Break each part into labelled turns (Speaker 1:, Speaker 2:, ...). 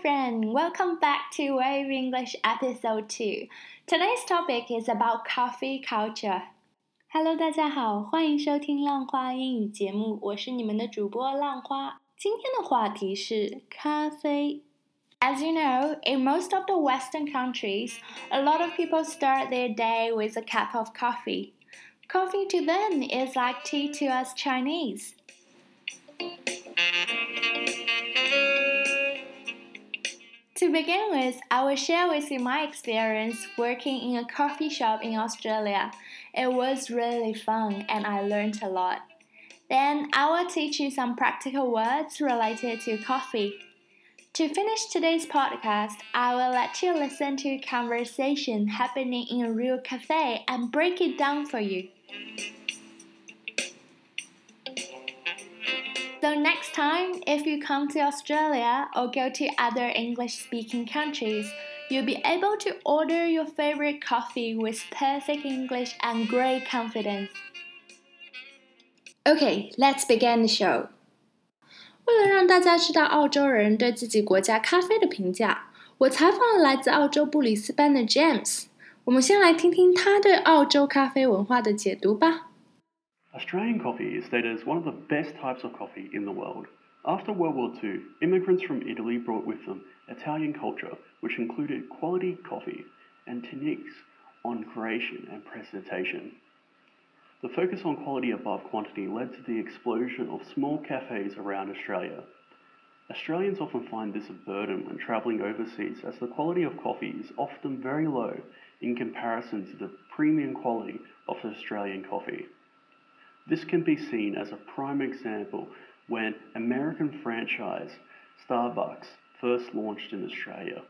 Speaker 1: Hello, my friend. Welcome back to Wave English Episode 2. Today's topic is about coffee culture. Hello，大家好，欢迎收听浪花英语节目，我是你们的主播浪花。今天的话题是咖啡。As you know, in most of the Western countries, a lot of people start their day with a cup of coffee. Coffee to them is like tea to us Chinese. To begin with, I will share with you my experience working in a coffee shop in Australia. It was really fun and I learned a lot. Then I will teach you some practical words related to coffee. To finish today's podcast, I will let you listen to a conversation happening in a real cafe and break it down for you. next time, if you come to Australia or go to other English speaking countries, you'll be able to order your favorite coffee with perfect English and great confidence. Okay, let's begin the show. 为了让大家知道澳洲人对自己国家咖啡的评价，我采访了来自澳洲布里斯班的 James。我们先来听听他对澳洲咖啡文化的解读吧。
Speaker 2: Australian coffee is stated as one of the best types of coffee in the world. After World War II, immigrants from Italy brought with them Italian culture, which included quality coffee and techniques on creation and presentation. The focus on quality above quantity led to the explosion of small cafes around Australia. Australians often find this a burden when travelling overseas as the quality of coffee is often very low in comparison to the premium quality of Australian coffee. This can be seen as a prime example when American franchise Starbucks first launched in Australia.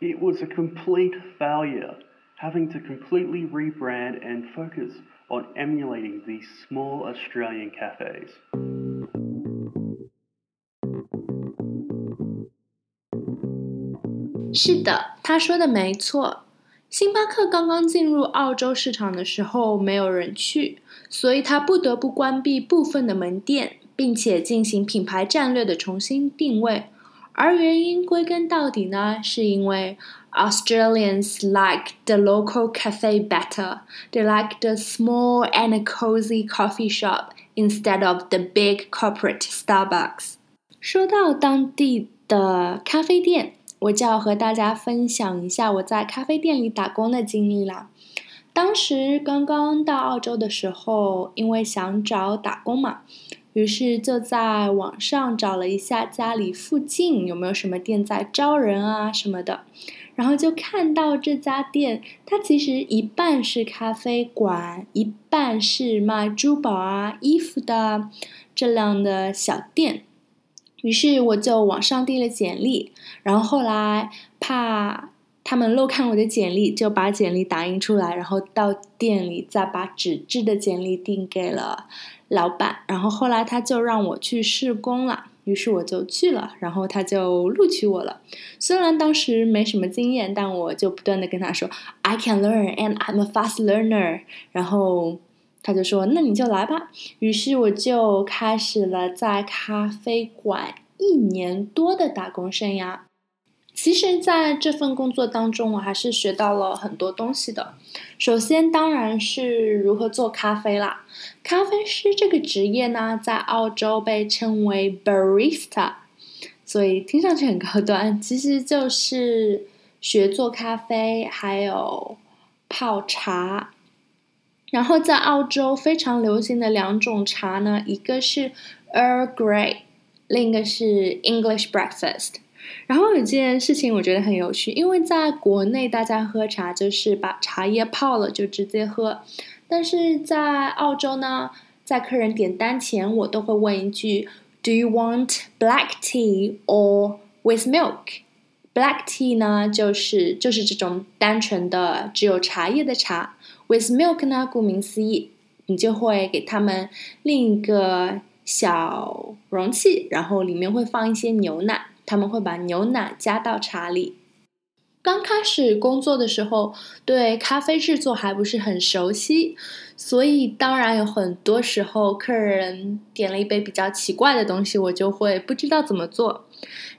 Speaker 2: It was a complete failure, having to completely rebrand and focus on emulating these small Australian cafes.
Speaker 1: 是的，他说的没错。星巴克刚刚进入澳洲市场的时候，没有人去， 所以他不得不关闭部分的门店，并且进行品牌战略的重新定位。而原因归根到底呢，是因为 Australians like the local cafe better. They like the small and cozy coffee shop instead of the big corporate Starbucks. 说到当地的咖啡店。我就要和大家分享一下我在咖啡店里打工的经历啦。当时刚刚到澳洲的时候，因为想找打工嘛，于是就在网上找了一下家里附近有没有什么店在招人啊什么的，然后就看到这家店，它其实一半是咖啡馆，一半是卖珠宝啊、衣服的这样的小店。于是我就网上递了简历，然后后来怕他们漏看我的简历，就把简历打印出来，然后到店里再把纸质的简历递给了老板，然后后来他就让我去试工了，于是我就去了，然后他就录取我了。虽然当时没什么经验，但我就不断的跟他说，I can learn and I'm a fast learner，然后。他就说：“那你就来吧。”于是我就开始了在咖啡馆一年多的打工生涯。其实，在这份工作当中，我还是学到了很多东西的。首先，当然是如何做咖啡啦。咖啡师这个职业呢，在澳洲被称为 barista，所以听上去很高端，其实就是学做咖啡，还有泡茶。然后在澳洲非常流行的两种茶呢，一个是 Earl Grey，另一个是 English Breakfast。然后有件事情我觉得很有趣，因为在国内大家喝茶就是把茶叶泡了就直接喝，但是在澳洲呢，在客人点单前我都会问一句：Do you want black tea or with milk？Black tea 呢就是就是这种单纯的只有茶叶的茶。With milk 呢，顾名思义，你就会给他们另一个小容器，然后里面会放一些牛奶，他们会把牛奶加到茶里。刚开始工作的时候，对咖啡制作还不是很熟悉，所以当然有很多时候客人点了一杯比较奇怪的东西，我就会不知道怎么做。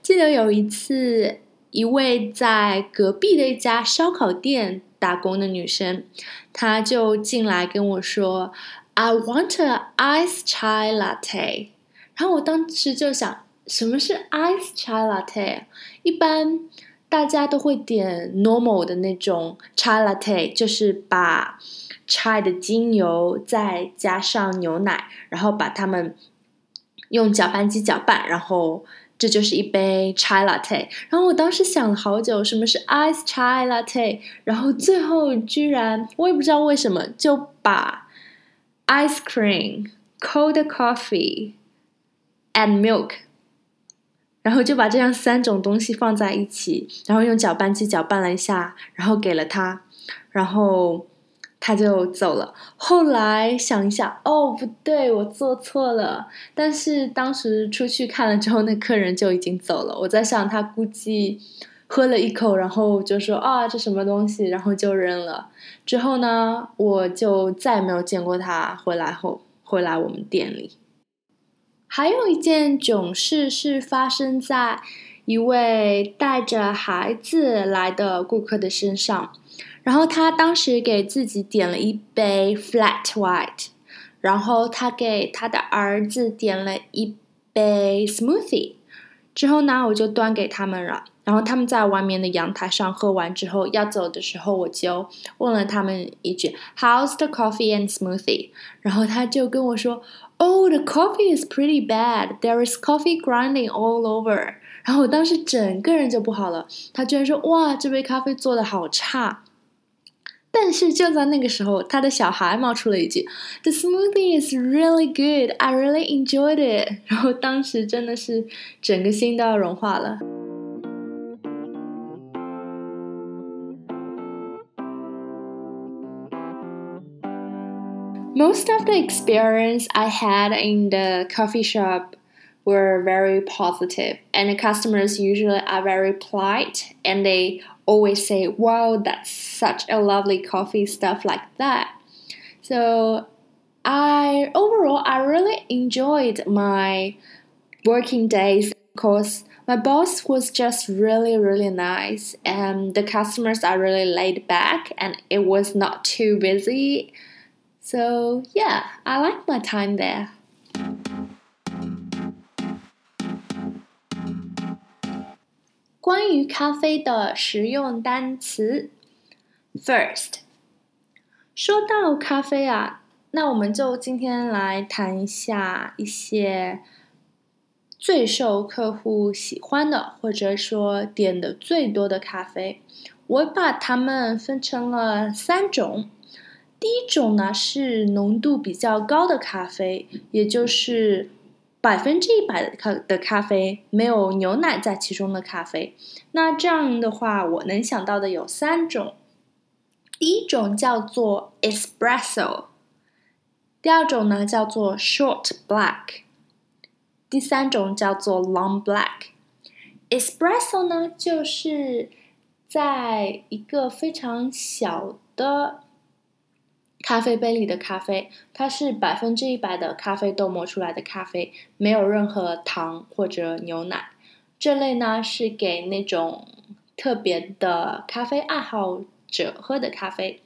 Speaker 1: 记得有一次，一位在隔壁的一家烧烤店打工的女生，她就进来跟我说：“I want a ice chai latte。”然后我当时就想，什么是 ice chai latte？一般大家都会点 normal 的那种 chai latte，就是把 chai 的精油再加上牛奶，然后把它们用搅拌机搅拌，然后这就是一杯 chai latte。然后我当时想了好久，什么是 ice chai latte？然后最后居然我也不知道为什么就把 ice cream、cold coffee and milk，然后就把这样三种东西放在一起，然后用搅拌机搅拌了一下，然后给了他，然后他就走了。后来想一下，哦，不对，我做错了。但是当时出去看了之后，那客人就已经走了。我在想，他估计喝了一口，然后就说啊，这什么东西，然后就扔了。之后呢，我就再也没有见过他回来后回来我们店里。还有一件囧事是发生在一位带着孩子来的顾客的身上，然后他当时给自己点了一杯 flat white，然后他给他的儿子点了一杯 smoothie，之后呢，我就端给他们了。然后他们在外面的阳台上喝完之后，要走的时候，我就问了他们一句：“How's the coffee and smoothie？” 然后他就跟我说：“Oh, the coffee is pretty bad. There is coffee grinding all over。”然后我当时整个人就不好了。他居然说：“哇，这杯咖啡做的好差。”但是就在那个时候，他的小孩冒出了一句：“The smoothie is really good. I really enjoyed it。”然后当时真的是整个心都要融化了。Most of the experience I had in the coffee shop were very positive, and the customers usually are very polite and they always say, Wow, that's such a lovely coffee, stuff like that. So, I overall, I really enjoyed my working days because my boss was just really, really nice, and the customers are really laid back, and it was not too busy so, yeah, I like my time there. First，说到咖啡啊，那我们就今天来谈一下一些最受客户喜欢的，或者说点的最多的咖啡。我把它们分成了三种。第一种呢是浓度比较高的咖啡，也就是百分之一百的咖的咖啡，没有牛奶在其中的咖啡。那这样的话，我能想到的有三种。第一种叫做 espresso，第二种呢叫做 short black，第三种叫做 long black。espresso 呢就是在一个非常小的。咖啡杯里的咖啡，它是百分之一百的咖啡豆磨出来的咖啡，没有任何糖或者牛奶。这类呢是给那种特别的咖啡爱好者喝的咖啡。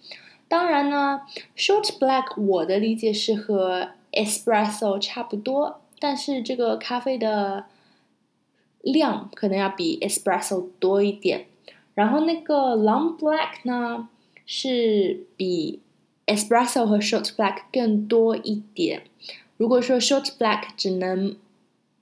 Speaker 1: 当然呢，short black 我的理解是和 espresso 差不多，但是这个咖啡的量可能要比 espresso 多一点。然后那个 long black 呢是比 Espresso 和 Short Black 更多一点。如果说 Short Black 只能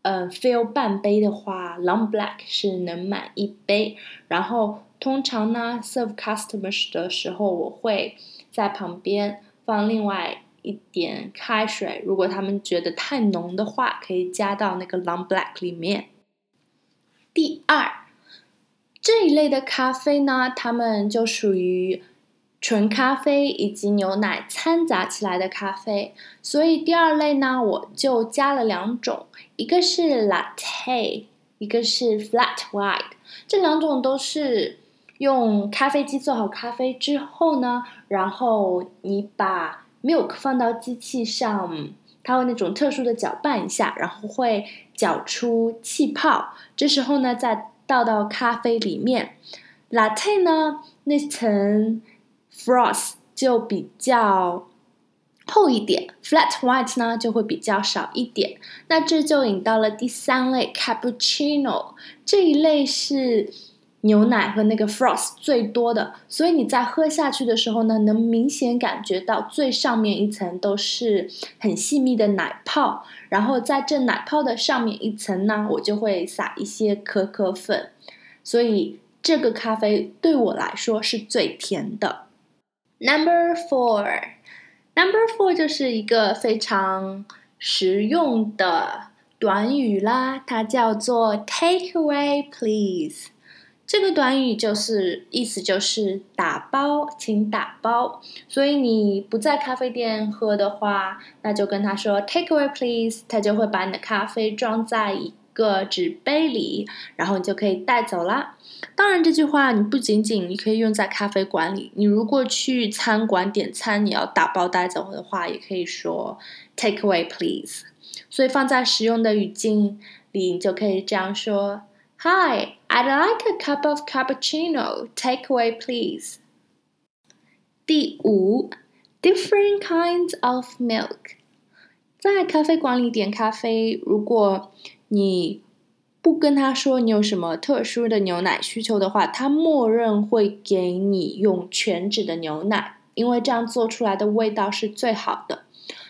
Speaker 1: 呃 fill 半杯的话，Long Black 是能满一杯。然后通常呢，serve customers 的时候，我会在旁边放另外一点开水。如果他们觉得太浓的话，可以加到那个 Long Black 里面。第二，这一类的咖啡呢，它们就属于。纯咖啡以及牛奶掺杂起来的咖啡，所以第二类呢，我就加了两种，一个是 latte，一个是 flat white。这两种都是用咖啡机做好咖啡之后呢，然后你把 milk 放到机器上它会那种特殊的搅拌一下，然后会搅出气泡。这时候呢，再倒到咖啡里面。Latte 呢，那层 frost 就比较厚一点，flat white 呢就会比较少一点。那这就引到了第三类 cappuccino，这一类是。牛奶和那个 frost 最多的，所以你在喝下去的时候呢，能明显感觉到最上面一层都是很细密的奶泡，然后在这奶泡的上面一层呢，我就会撒一些可可粉，所以这个咖啡对我来说是最甜的。Number four，Number four 就是一个非常实用的短语啦，它叫做 Take away, please。这个短语就是意思就是打包，请打包。所以你不在咖啡店喝的话，那就跟他说 “Take away, please”，他就会把你的咖啡装在一个纸杯里，然后你就可以带走啦。当然，这句话你不仅仅你可以用在咖啡馆里，你如果去餐馆点餐，你要打包带走的话，也可以说 “Take away, please”。所以放在实用的语境里，你就可以这样说。Hi, I'd like a cup of cappuccino. Take away, please. 第五，different kinds of milk。在咖啡馆里点咖啡，如果你不跟他说你有什么特殊的牛奶需求的话，他默认会给你用全脂的牛奶，因为这样做出来的味道是最好的。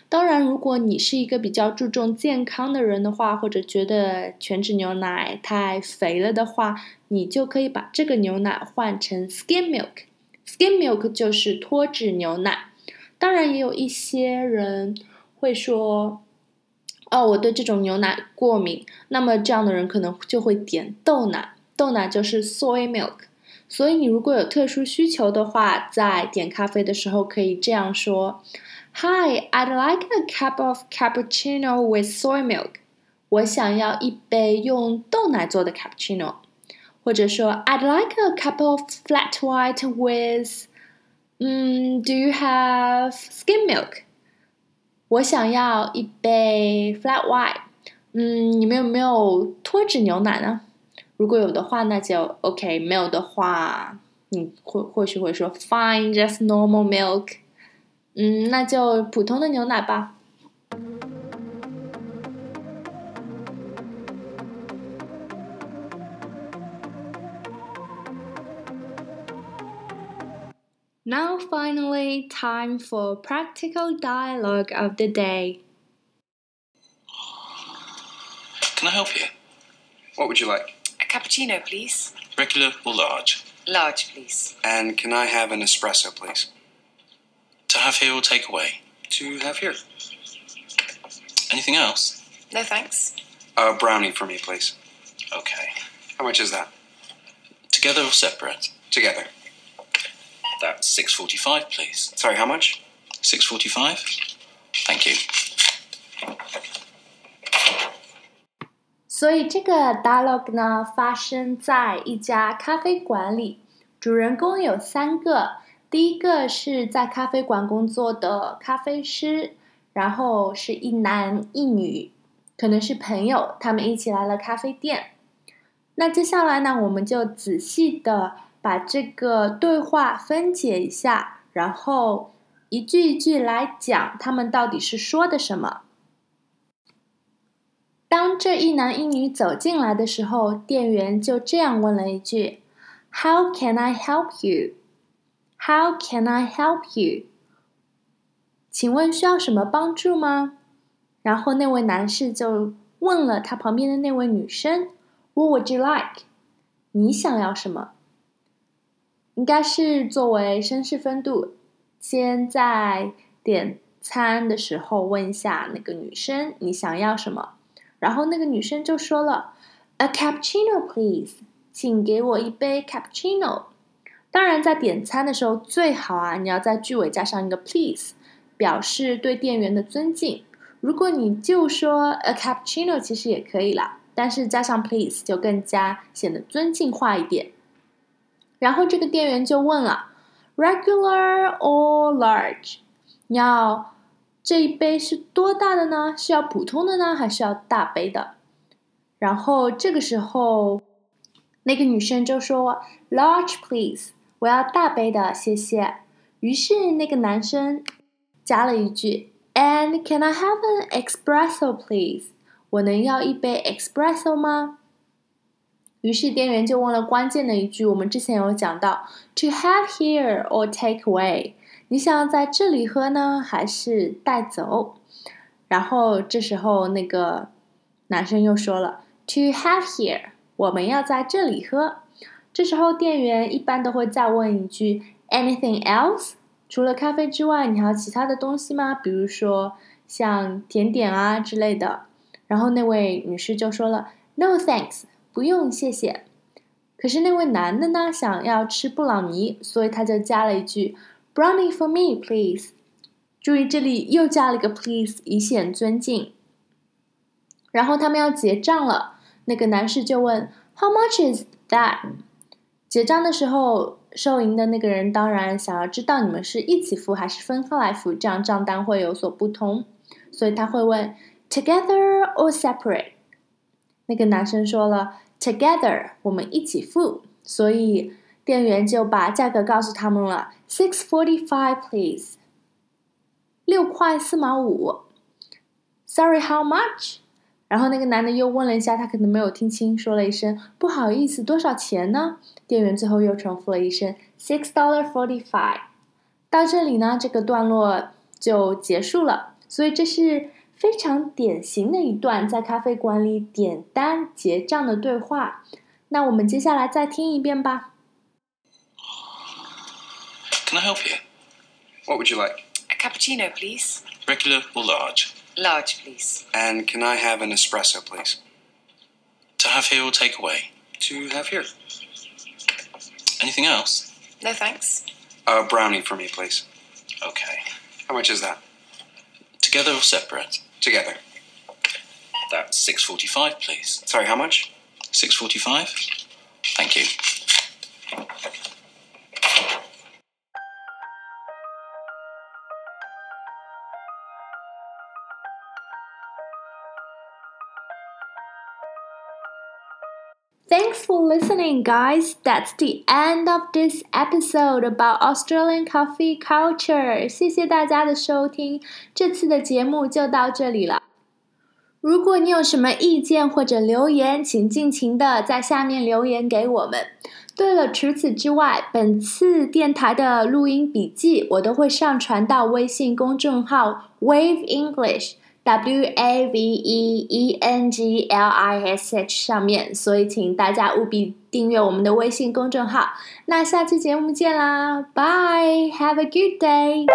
Speaker 1: 当然，如果你是一个比较注重健康的人的话，或者觉得全脂牛奶太肥了的话，你就可以把这个牛奶换成 skim milk。skim milk 就是脱脂牛奶。当然，也有一些人会说：“哦，我对这种牛奶过敏。”那么这样的人可能就会点豆奶。豆奶就是 soy milk。所以你如果有特殊需求的话，在点咖啡的时候可以这样说。Hi, I'd like a cup of cappuccino with soy milk. 我想要一杯用豆奶做的 cappuccino，或者说 I'd like a cup of flat white with，嗯，Do you have skim milk？我想要一杯 flat white，嗯，你们有没有脱脂牛奶呢？如果有的话，那就 OK；没有的话，你或或许会说 Fine, just normal milk。嗯，那就普通的牛奶吧。Now, finally, time for practical dialogue of the day.
Speaker 3: Can I help you?
Speaker 4: What would you like?
Speaker 5: A cappuccino, please.
Speaker 3: Regular or large?
Speaker 5: Large, please.
Speaker 4: And can I have an espresso, please?
Speaker 3: To have here or take away?
Speaker 4: To have here.
Speaker 3: Anything else?
Speaker 5: No thanks.
Speaker 4: A brownie for me, please.
Speaker 3: Okay.
Speaker 4: How much is that?
Speaker 3: Together or separate?
Speaker 4: Together.
Speaker 3: That's six forty-five, please.
Speaker 4: Sorry, how much?
Speaker 3: Six forty-five. Thank you.
Speaker 1: 所以这个 dialogue 呢，发生在一家咖啡馆里，主人公有三个。第一个是在咖啡馆工作的咖啡师，然后是一男一女，可能是朋友，他们一起来了咖啡店。那接下来呢，我们就仔细的把这个对话分解一下，然后一句一句来讲，他们到底是说的什么。当这一男一女走进来的时候，店员就这样问了一句：“How can I help you？” How can I help you？请问需要什么帮助吗？然后那位男士就问了他旁边的那位女生：“What would you like？” 你想要什么？应该是作为绅士风度，先在点餐的时候问一下那个女生你想要什么。然后那个女生就说了：“A cappuccino, please，请给我一杯 cappuccino。”当然，在点餐的时候，最好啊，你要在句尾加上一个 please，表示对店员的尊敬。如果你就说 a cappuccino，其实也可以啦，但是加上 please 就更加显得尊敬化一点。然后这个店员就问了，regular or large？你要这一杯是多大的呢？是要普通的呢，还是要大杯的？然后这个时候，那个女生就说：“Large, please，我要大杯的，谢谢。”于是那个男生加了一句：“And can I have an espresso, please？我能要一杯 espresso 吗？”于是店员就问了关键的一句，我们之前有讲到：“To have here or take away？” 你想要在这里喝呢，还是带走？然后这时候那个男生又说了：“To have here，我们要在这里喝。”这时候店员一般都会再问一句：“Anything else？除了咖啡之外，你还有其他的东西吗？比如说像甜点啊之类的。”然后那位女士就说了：“No thanks，不用谢谢。”可是那位男的呢，想要吃布朗尼，所以他就加了一句。Brownie for me, please。注意这里又加了一个 please，以显尊敬。然后他们要结账了，那个男士就问 How much is that？结账的时候，收银的那个人当然想要知道你们是一起付还是分开来付，这样账单会有所不同，所以他会问 Together or separate？那个男生说了 Together，我们一起付，所以。店员就把价格告诉他们了，six forty five please，六块四毛五。Sorry，how much？然后那个男的又问了一下，他可能没有听清，说了一声不好意思，多少钱呢？店员最后又重复了一声 six dollar forty five。到这里呢，这个段落就结束了。所以这是非常典型的一段在咖啡馆里点单结账的对话。那我们接下来再听一遍吧。
Speaker 3: Can I help you?
Speaker 4: What would you like?
Speaker 5: A cappuccino, please.
Speaker 3: Regular or large?
Speaker 5: Large, please.
Speaker 4: And can I have an espresso, please?
Speaker 3: To have here or take away?
Speaker 4: To have here.
Speaker 3: Anything else?
Speaker 5: No thanks.
Speaker 4: A brownie for me, please.
Speaker 3: Okay.
Speaker 4: How much is that?
Speaker 3: Together or separate?
Speaker 4: Together.
Speaker 3: That's six forty-five, please.
Speaker 4: Sorry, how much?
Speaker 3: Six forty-five. Thank you.
Speaker 1: Listening, guys. That's the end of this episode about Australian coffee culture. 谢谢大家的收听，这次的节目就到这里了。如果你有什么意见或者留言，请尽情的在下面留言给我们。对了，除此之外，本次电台的录音笔记我都会上传到微信公众号 Wave English。W A V E E N G L I S H 上面，所以请大家务必订阅我们的微信公众号。那下期节目见啦，Bye，Have a good day。